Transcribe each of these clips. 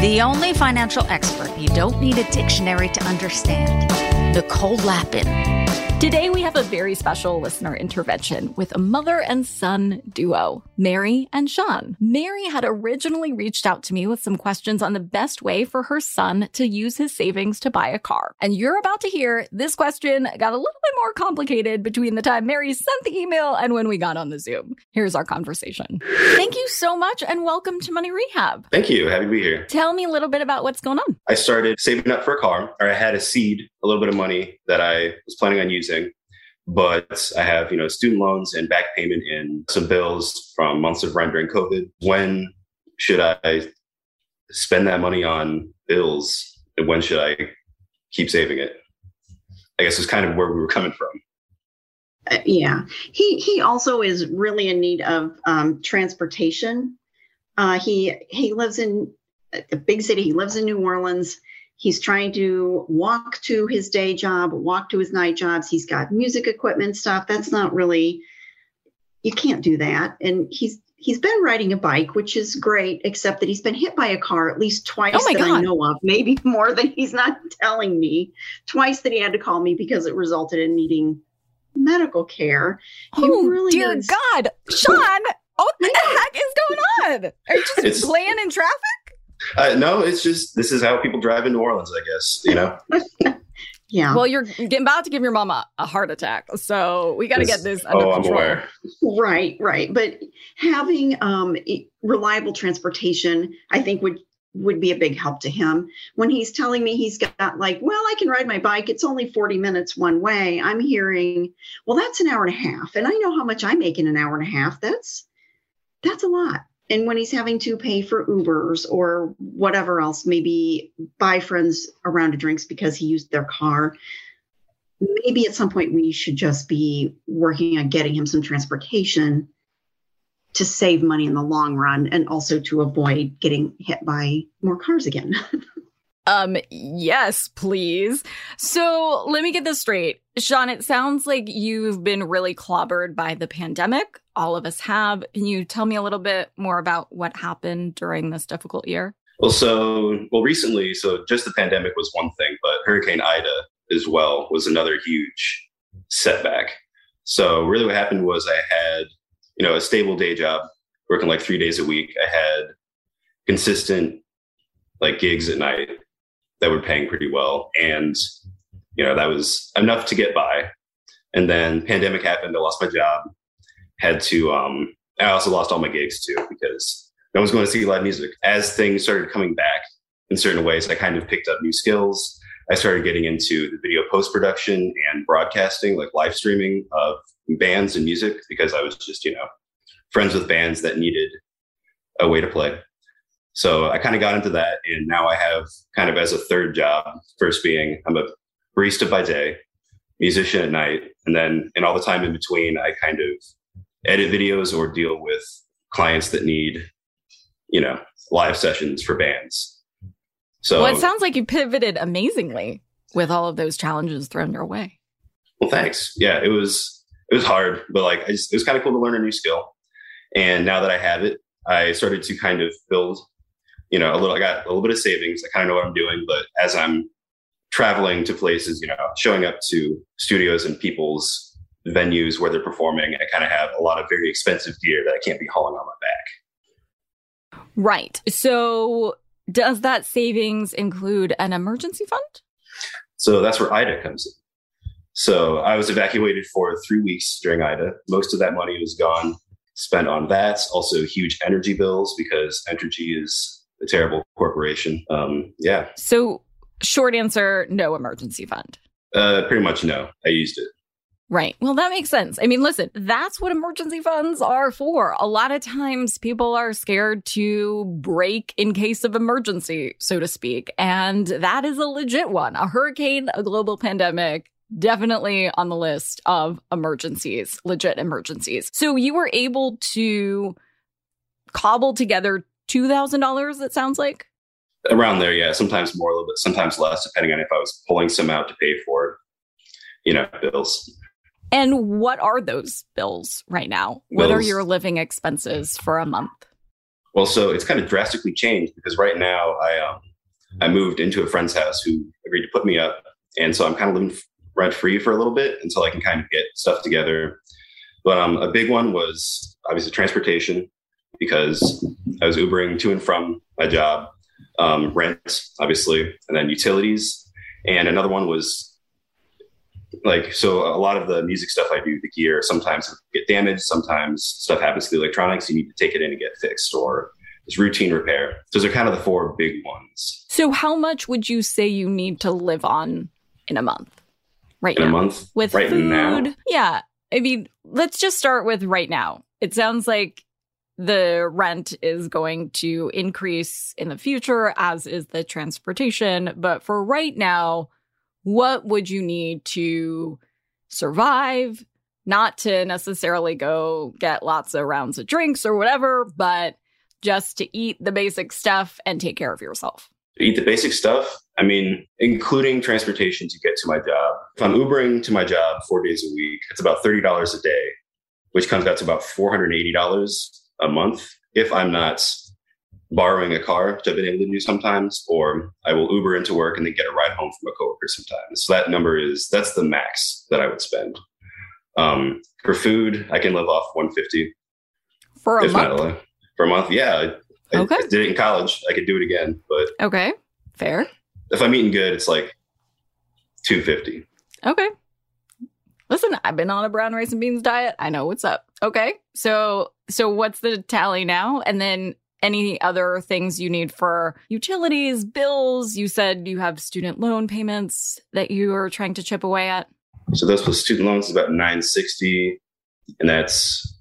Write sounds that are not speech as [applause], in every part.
The only financial expert you don't need a dictionary to understand. Nicole Lapin. Today, we have a very special listener intervention with a mother and son duo, Mary and Sean. Mary had originally reached out to me with some questions on the best way for her son to use his savings to buy a car. And you're about to hear this question got a little bit more complicated between the time Mary sent the email and when we got on the Zoom. Here's our conversation. Thank you so much and welcome to Money Rehab. Thank you. Happy to be here. Tell me a little bit about what's going on. I started saving up for a car, or I had a seed, a little bit of money that I was planning on using. But I have, you know, student loans and back payment and some bills from months of rent during COVID. When should I spend that money on bills and when should I keep saving it? I guess is kind of where we were coming from. Uh, yeah, he he also is really in need of um, transportation. Uh, he he lives in a big city. He lives in New Orleans. He's trying to walk to his day job, walk to his night jobs. He's got music equipment stuff. That's not really you can't do that. And he's he's been riding a bike, which is great, except that he's been hit by a car at least twice Oh my that I know of, maybe more than he's not telling me. Twice that he had to call me because it resulted in needing medical care. He Oh, really dear needs- God. Sean, what [laughs] the heck is going on? Are you just It's- playing in traffic? Uh, no, it's just this is how people drive in New Orleans, I guess. You know, [laughs] Yeah. Well, you're getting- about to give your mama a heart attack, so we got to get this under oh, I'm control. aware. Right, right. But having um, reliable transportation, I think would would be a big help to him. When he's telling me he's got like, well, I can ride my bike. It's only 40 minutes one way. I'm hearing, well, that's an hour and a half. And I know how much I make in an hour and a half. That's that's a lot. And when he's having to pay for Ubers or whatever else, maybe buy friends a drinks because he used their car, maybe at some point we should just be working on getting him some transportation to save money in the long run and also to avoid getting hit by more cars again. [laughs] Um, yes, please. So let me get this straight. Sean, it sounds like you've been really clobbered by the pandemic. All of us have. Can you tell me a little bit more about what happened during this difficult year? Well, so well recently, so just the pandemic was one thing, but Hurricane Ida as well was another huge setback. So really, what happened was I had you know a stable day job, working like three days a week. I had consistent like gigs at night that were paying pretty well, and you know that was enough to get by. And then pandemic happened. I lost my job. Had to. um I also lost all my gigs too because no one's going to see live music. As things started coming back in certain ways, I kind of picked up new skills. I started getting into the video post production and broadcasting, like live streaming of bands and music, because I was just, you know, friends with bands that needed a way to play. So I kind of got into that. And now I have kind of as a third job, first being I'm a barista by day, musician at night. And then in all the time in between, I kind of edit videos or deal with clients that need you know, live sessions for bands. So, well, it sounds like you pivoted amazingly with all of those challenges thrown your way. well, thanks. Yeah, it was it was hard, but like I just, it was kind of cool to learn a new skill. And now that I have it, I started to kind of build, you know, a little. I got a little bit of savings. I kind of know what I'm doing, but as I'm traveling to places, you know, showing up to studios and people's venues where they're performing, I kind of have a lot of very expensive gear that I can't be hauling on my back. Right. So, does that savings include an emergency fund? So that's where Ida comes in. So I was evacuated for three weeks during Ida. Most of that money was gone, spent on that. Also, huge energy bills because Entergy is a terrible corporation. Um, yeah. So, short answer no emergency fund. Uh, pretty much no. I used it. Right. Well, that makes sense. I mean, listen, that's what emergency funds are for. A lot of times people are scared to break in case of emergency, so to speak. And that is a legit one. A hurricane, a global pandemic, definitely on the list of emergencies, legit emergencies. So you were able to cobble together $2,000, it sounds like? Around there, yeah. Sometimes more, a little bit, sometimes less, depending on if I was pulling some out to pay for, you know, bills. And what are those bills right now? What are your living expenses for a month? Well, so it's kind of drastically changed because right now I um, I moved into a friend's house who agreed to put me up, and so I'm kind of living rent free for a little bit until I can kind of get stuff together. But um, a big one was obviously transportation because I was Ubering to and from my job, um, rent obviously, and then utilities. And another one was like so a lot of the music stuff I do, the gear sometimes get damaged, sometimes stuff happens to the electronics, you need to take it in and get fixed or there's routine repair. Those are kind of the four big ones. So how much would you say you need to live on in a month? Right in now. a month? With right food. now. Yeah. I mean, let's just start with right now. It sounds like the rent is going to increase in the future, as is the transportation. But for right now, what would you need to survive? Not to necessarily go get lots of rounds of drinks or whatever, but just to eat the basic stuff and take care of yourself. Eat the basic stuff. I mean, including transportation to get to my job. If I'm Ubering to my job four days a week, it's about $30 a day, which comes out to about $480 a month. If I'm not borrowing a car, which I've been able to do sometimes, or I will Uber into work and then get a ride home from a coworker sometimes. So that number is that's the max that I would spend. Um, for food, I can live off 150 for a month. a, for a month. Yeah, I, Okay. I did it in college. I could do it again, but Okay, fair. if I'm eating good, it's like 250. Okay. Listen, I've been on a brown rice and beans diet. I know what's up. Okay. So so what's the tally now? And then any other things you need for utilities, bills? You said you have student loan payments that you are trying to chip away at. So those plus student loans is about 960, and that's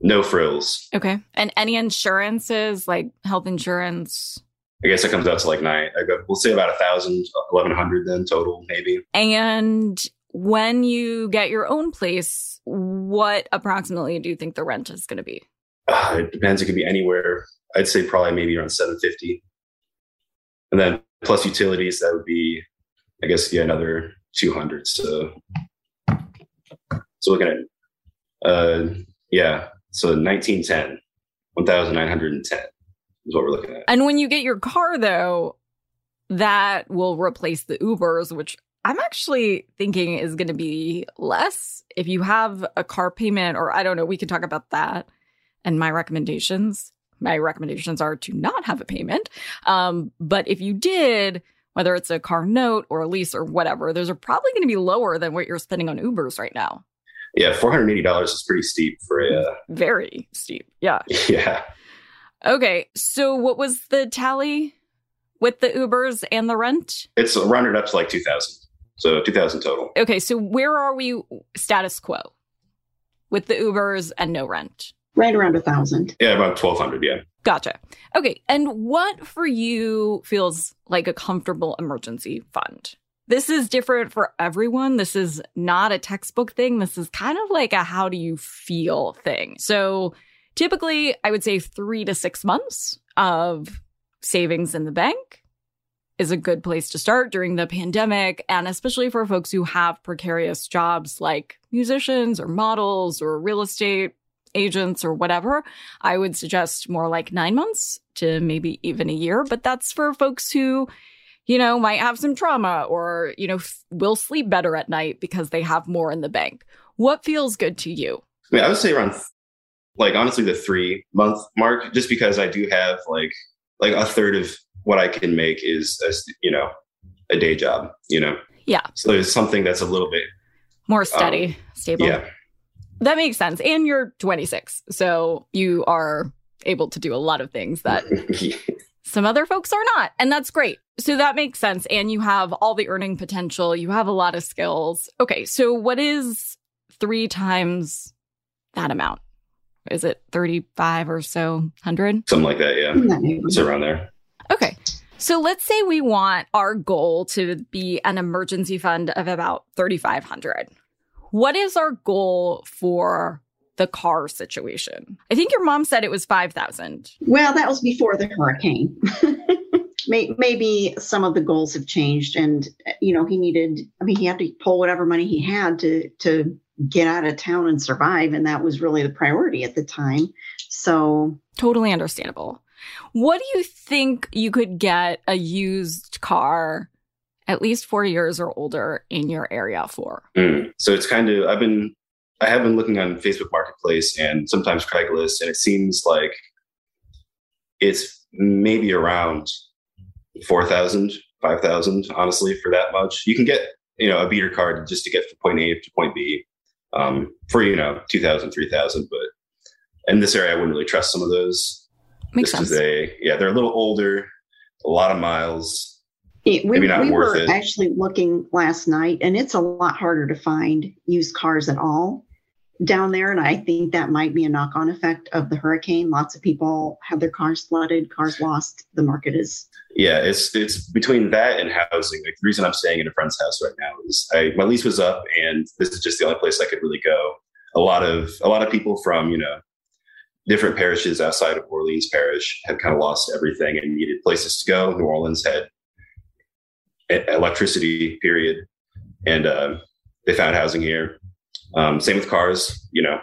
no frills. Okay. And any insurances like health insurance? I guess that comes out to like nine. I go, we'll say about a thousand, eleven hundred then total, maybe. And when you get your own place, what approximately do you think the rent is going to be? Uh, [sighs] it depends. It could be anywhere. I'd say probably maybe around 750. And then plus utilities, that would be, I guess, yeah, another 200. So, so looking at, uh, yeah, so 1910, 1910 is what we're looking at. And when you get your car, though, that will replace the Ubers, which I'm actually thinking is going to be less. If you have a car payment, or I don't know, we can talk about that and my recommendations. My recommendations are to not have a payment. Um, but if you did, whether it's a car note or a lease or whatever, those are probably going to be lower than what you're spending on Ubers right now. Yeah, $480 is pretty steep for a, uh, Very steep. Yeah. [laughs] yeah. Okay. So what was the tally with the Ubers and the rent? It's rounded up to like 2000. So 2000 total. Okay, so where are we status quo with the Ubers and no rent? Right around a thousand. Yeah, about 1200. Yeah. Gotcha. Okay, and what for you feels like a comfortable emergency fund? This is different for everyone. This is not a textbook thing. This is kind of like a how do you feel thing. So typically, I would say three to six months of savings in the bank is a good place to start during the pandemic. And especially for folks who have precarious jobs like musicians or models or real estate, agents, or whatever, I would suggest more like nine months to maybe even a year. But that's for folks who, you know, might have some trauma or, you know, will sleep better at night because they have more in the bank. What feels good to you? I mean, I would say around, like, honestly, the three month mark, just because I do have like, like a third of what I can make is, a, you know, a day job, you know? Yeah. So there's something that's a little bit more steady, um, stable. Yeah. That makes sense. And you're 26. So you are able to do a lot of things that [laughs] some other folks are not. And that's great. So that makes sense. And you have all the earning potential, you have a lot of skills. Okay. So what is three times that amount? Is it 35 or so, 100? Something like that. Yeah. It's around there. Okay. So let's say we want our goal to be an emergency fund of about 3500. What is our goal for the car situation? I think your mom said it was 5000. Well, that was before the hurricane. [laughs] Maybe some of the goals have changed and you know, he needed I mean, he had to pull whatever money he had to to get out of town and survive and that was really the priority at the time. So, totally understandable. What do you think you could get a used car at least four years or older in your area for? Mm. So it's kind of, I've been, I have been looking on Facebook Marketplace and sometimes Craigslist, and it seems like it's maybe around 4,000, 5,000, honestly, for that much. You can get, you know, a beater card just to get from point A to point B um, for, you know, 2,000, 3,000. But in this area, I wouldn't really trust some of those Makes this sense. Is a, yeah, they're a little older, a lot of miles. It, we, Maybe not we worth were it. actually looking last night, and it's a lot harder to find used cars at all down there. And I think that might be a knock on effect of the hurricane. Lots of people have their cars flooded, cars lost. The market is. Yeah, it's it's between that and housing. Like the reason I'm staying in a friend's house right now is I my lease was up, and this is just the only place I could really go. A lot of a lot of people from you know different parishes outside of Orleans Parish had kind of lost everything and needed places to go. New Orleans had electricity, period, and uh, they found housing here. Um, same with cars. You know,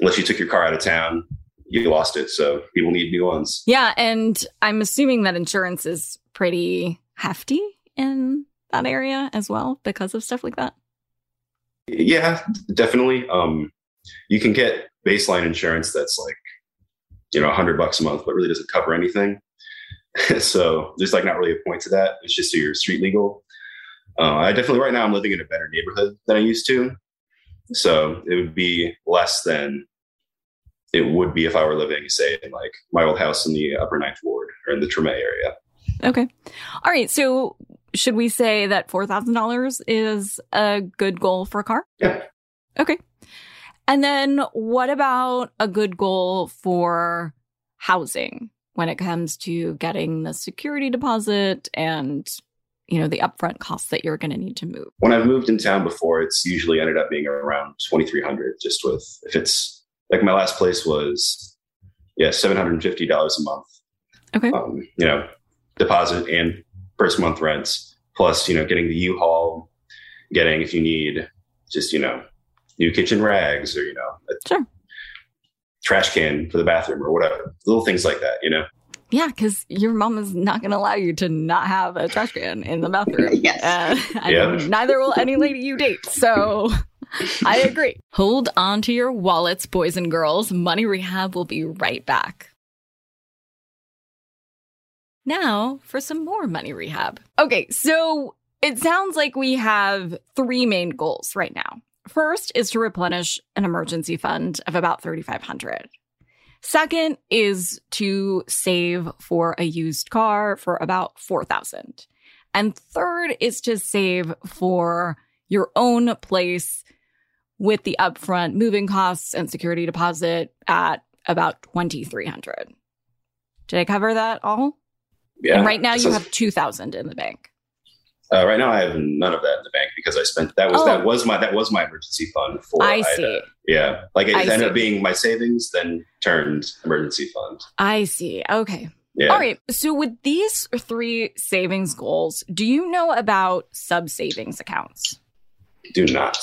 unless you took your car out of town, you lost it. So people need new ones. Yeah. And I'm assuming that insurance is pretty hefty in that area as well because of stuff like that. Yeah, definitely. Um, you can get baseline insurance that's like, you know, a hundred bucks a month, but really doesn't cover anything. [laughs] so there's like not really a point to that. It's just so you're street legal. Uh, I definitely right now I'm living in a better neighborhood than I used to, so it would be less than it would be if I were living, say, in like my old house in the Upper Ninth Ward or in the Treme area. Okay. All right. So should we say that $4,000 is a good goal for a car? Yeah. Okay. And then what about a good goal for housing when it comes to getting the security deposit and you know the upfront costs that you're going to need to move? When I've moved in town before, it's usually ended up being around 2300 just with if it's like my last place was yeah, $750 a month. Okay. Um, you know, deposit and first month rents plus, you know, getting the U-Haul, getting if you need just, you know, new kitchen rags or, you know, Sure. trash can for the bathroom or whatever. Little things like that, you know. Yeah, because your mom is not going to allow you to not have a trash can in the bathroom. [laughs] Yes. Uh, Yeah. neither will any lady you date. So I agree. Hold on to your wallets, boys and girls. Money Rehab will be right back. Now for some more money rehab. Okay, so it sounds like we have three main goals right now. First is to replenish an emergency fund of about 3500. Second is to save for a used car for about 4000. And third is to save for your own place with the upfront moving costs and security deposit at about 2300. Did I cover that all? Yeah. and right now you have 2000 in the bank. Uh, right now I have none of that in the bank because I spent that was Oh. that was my that was my emergency fund for I Ida. see. Yeah. Like it I ended see. up being my savings, then turned emergency fund. I see. Okay. Yeah. All right. So with these three savings goals, do you know about sub savings accounts? Do not.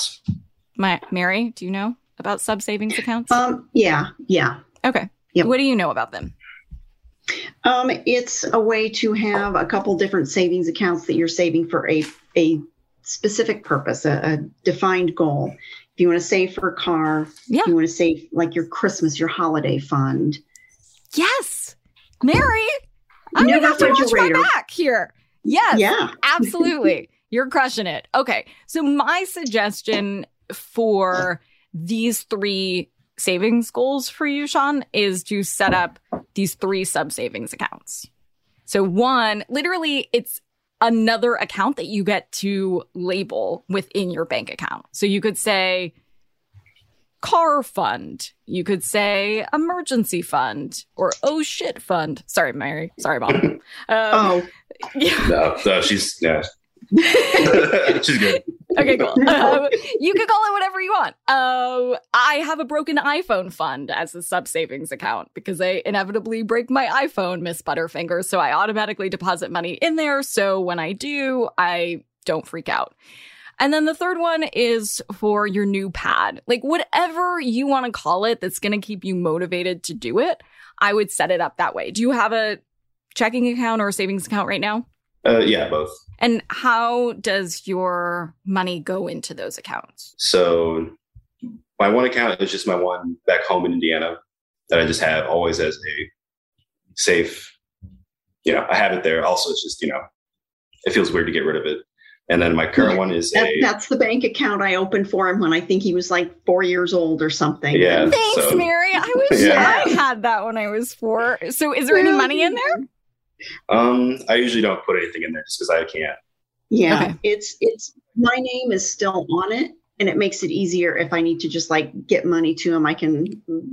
My Mary, do you know? about sub savings accounts? Um, yeah, yeah. okay. Yep. What do you know about them? Um, it's a way to have a couple different savings accounts that you're saving for a a specific purpose, a, a defined goal. If you want to save for a car, Yeah. if you want to save like your Christmas, your holiday fund. Yes, Mary. I'm New gonna have to watch my back here. Yes, Yeah. absolutely. [laughs] You're crushing it. Okay, so my suggestion for these three savings goals for you, Sean, is to set up these three sub savings accounts. So one, literally, it's another account that you get to label within your bank account. So you could say car fund. You could say emergency fund or oh shit fund. Sorry, Mary. Sorry, mom. [laughs] Um, Oh, [laughs] yeah. No, no, she's yeah. [laughs] she's good. Okay, cool. [laughs] Um, you can call it whatever you want. Uh, I have a broken iPhone fund as a sub savings account because I inevitably break my iPhone, Miss Butterfinger. So I automatically deposit money in there. So when I do, I don't freak out. And then the third one is for your new pad. Like whatever you want to call it that's going to keep you motivated to do it, I would set it up that way. Do you have a checking account or a savings account right now? Uh, yeah, both. And how does your money go into those accounts? So my one account is just my one back home in Indiana that I just have always as a safe. You know, I have it there. Also, it's just you know, it feels weird to get rid of it. And then my current one is that, a that's the bank account I opened for him when I think he was like four years old or something. Yeah. Thanks, So- Mary. I wish [laughs] Yeah. I had that when I was four. So, is there any money in there? Um. I usually don't put anything in there just because I can't. Yeah, Okay. it's it's my name is still on it, and it makes it easier if I need to just like get money to him. I can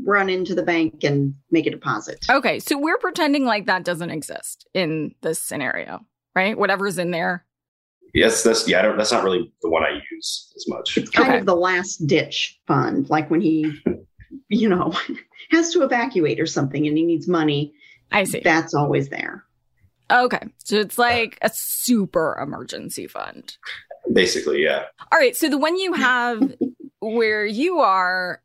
run into the bank and make a deposit. Okay, so we're pretending like that doesn't exist in this scenario, right? Whatever's in there. Yes, that's yeah. I don't, that's not really the one I use as much. It's kind Okay. of the last ditch fund, like when he, you know, [laughs] has to evacuate or something, and he needs money. I see. That's always there. Okay, so it's like a super emergency fund. Basically, yeah. All right, so the one you [laughs] have where you are,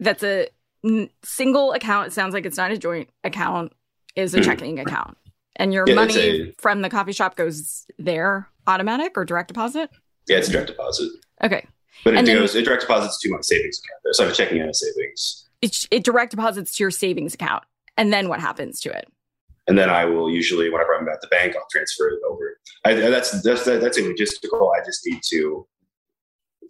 that's a n- single account. It sounds like it's not a joint account. Is a Mhm. checking account, and your Yeah, money a- from the coffee shop goes there, automatic or direct deposit. Yeah, it's a direct deposit, Okay, but it And then- goes it direct deposits to my savings account. There, so I have a checking and a savings, it, it direct deposits to your savings account, and then what happens to it? And then I will usually, whenever I'm at the bank, I'll transfer it over. I, that's that's that's a logistical. I just need to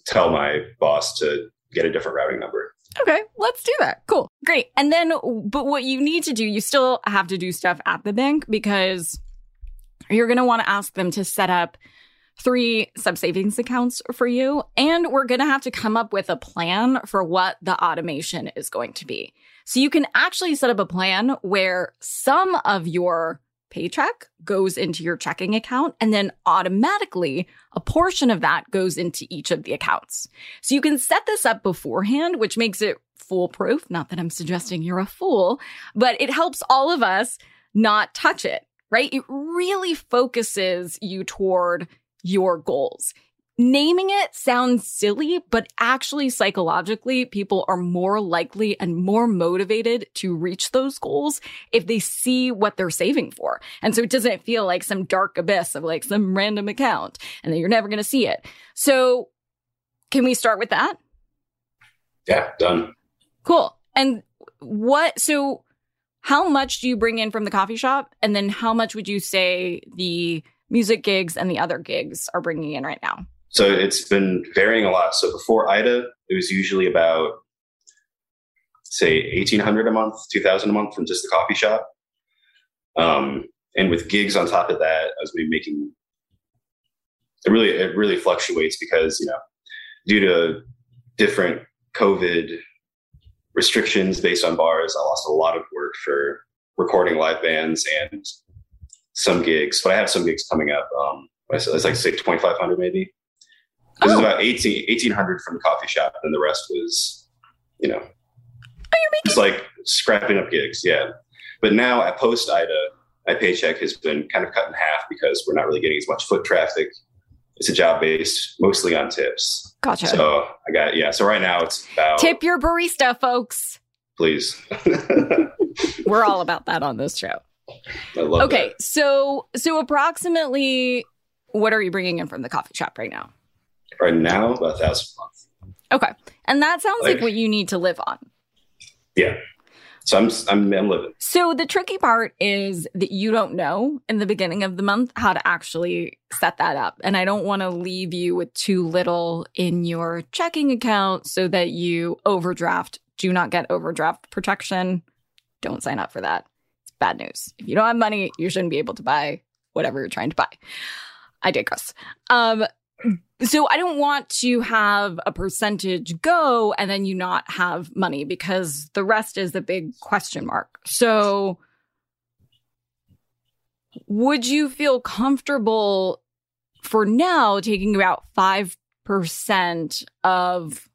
tell my boss to get a different routing number. Okay, let's do that. Cool. Great. And then, but what you need to do, you still have to do stuff at the bank because you're going to want to ask them to set up three sub savings accounts for you. And we're going to have to come up with a plan for what the automation is going to be. So you can actually set up a plan where some of your paycheck goes into your checking account and then automatically a portion of that goes into each of the accounts. So you can set this up beforehand, which makes it foolproof. Not that I'm suggesting you're a fool, but it helps all of us not touch it, right? It really focuses you toward your goals. Naming it sounds silly, but actually psychologically, people are more likely and more motivated to reach those goals if they see what they're saving for. And so it doesn't feel like some dark abyss of like some random account and then you're never going to see it. So can we start with that? Yeah, done. Cool. And what, so how much do you bring in from the coffee shop? And then how much would you say the music gigs and the other gigs are bringing in right now? So it's been varying a lot. So before Ida, it was usually about say eighteen hundred a month, two thousand a month from just the coffee shop. Um, and with gigs on top of that, I was maybe making it really it really fluctuates because you know due to different COVID restrictions based on bars, I lost a lot of work for recording live bands and some gigs. But I have some gigs coming up. Um, it's like say twenty five hundred maybe. This is Oh. about 18, 1800 from the coffee shop, and the rest was, you know, Oh, it's like scrapping up gigs. Yeah. But now at post Ida, my paycheck has been kind of cut in half because we're not really getting as much foot traffic it's a job based mostly on tips. Gotcha. So I got yeah. So right now it's about Tip your barista, folks. please. [laughs] We're all about that on this show. I love Okay, that. so so approximately, what are you bringing in from the coffee shop right now? Right now about a thousand a month. Okay, and that sounds like Like- what you need to live on. Yeah. So I'm I'm I'm living. So the tricky part is that you don't know in the beginning of the month how to actually set that up. And I don't want to leave you with too little in your checking account so that you overdraft. Do not get overdraft protection. Don't sign up for that. It's bad news. If you don't have money, you shouldn't be able to buy whatever you're trying to buy. I digress. Um so I don't want to have a percentage go and then you not have money because the rest is a big question mark. So would you feel comfortable for now taking about 5% of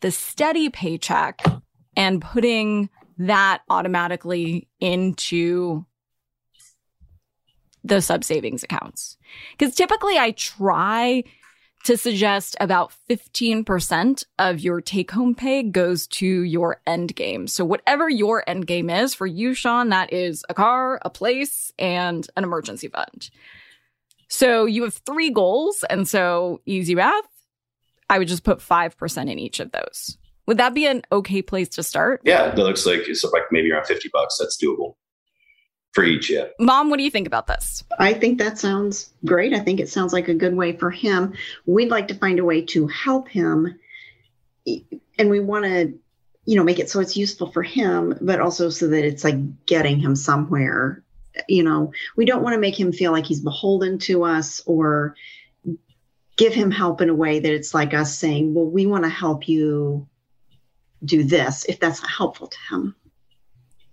the steady paycheck and putting that automatically into the sub savings accounts? Because typically I try to suggest about 15% of your take home pay goes to your end game. So whatever your end game is for you, Sean, that is a car, a place, and an emergency fund. So you have three goals. And so easy math, I would just put 5% in each of those. Would that be an okay place to start? Yeah, that looks like it's like maybe around fifty bucks. That's doable for each. Yeah. Mom, what do you think about this? I think that sounds great. I think it sounds like a good way for him. We'd like to find a way to help him, and we want to, you know, make it so it's useful for him, but also so that it's like getting him somewhere. You know, we don't want to make him feel like he's beholden to us or give him help in a way that it's like us saying, "Well, we want to help you do this," if that's not helpful to him.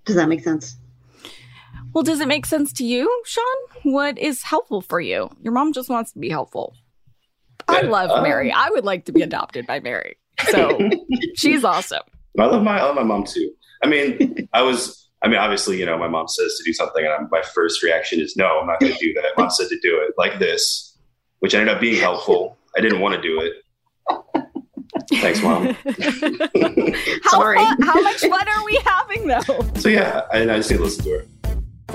Does that make sense? Well, does it make sense to you, Sean? What is helpful for you? Your mom just wants to be helpful. I love um, Mary. I would like to be adopted by Mary. So [laughs] she's awesome. I love my I love my mom too. I mean, I was. I mean, obviously, you know, my mom says to do something, and I'm, my first reaction is no, I'm not going to do that. Mom said to do it like this, which ended up being helpful. I didn't want to do it. Thanks, mom. [laughs] [laughs] How, Sorry. fun- how much fun are we having though? So yeah, I, I just need to listen to her.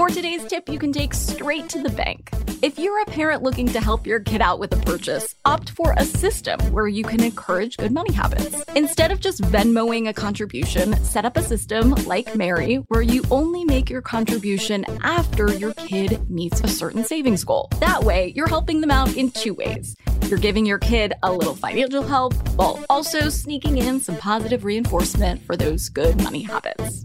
For today's tip, you can take straight to the bank. If you're a parent looking to help your kid out with a purchase, opt for a system where you can encourage good money habits. Instead of just Venmoing a contribution, set up a system like Mary where you only make your contribution after your kid meets a certain savings goal. That way, you're helping them out in two ways. You're giving your kid a little financial help while also sneaking in some positive reinforcement for those good money habits.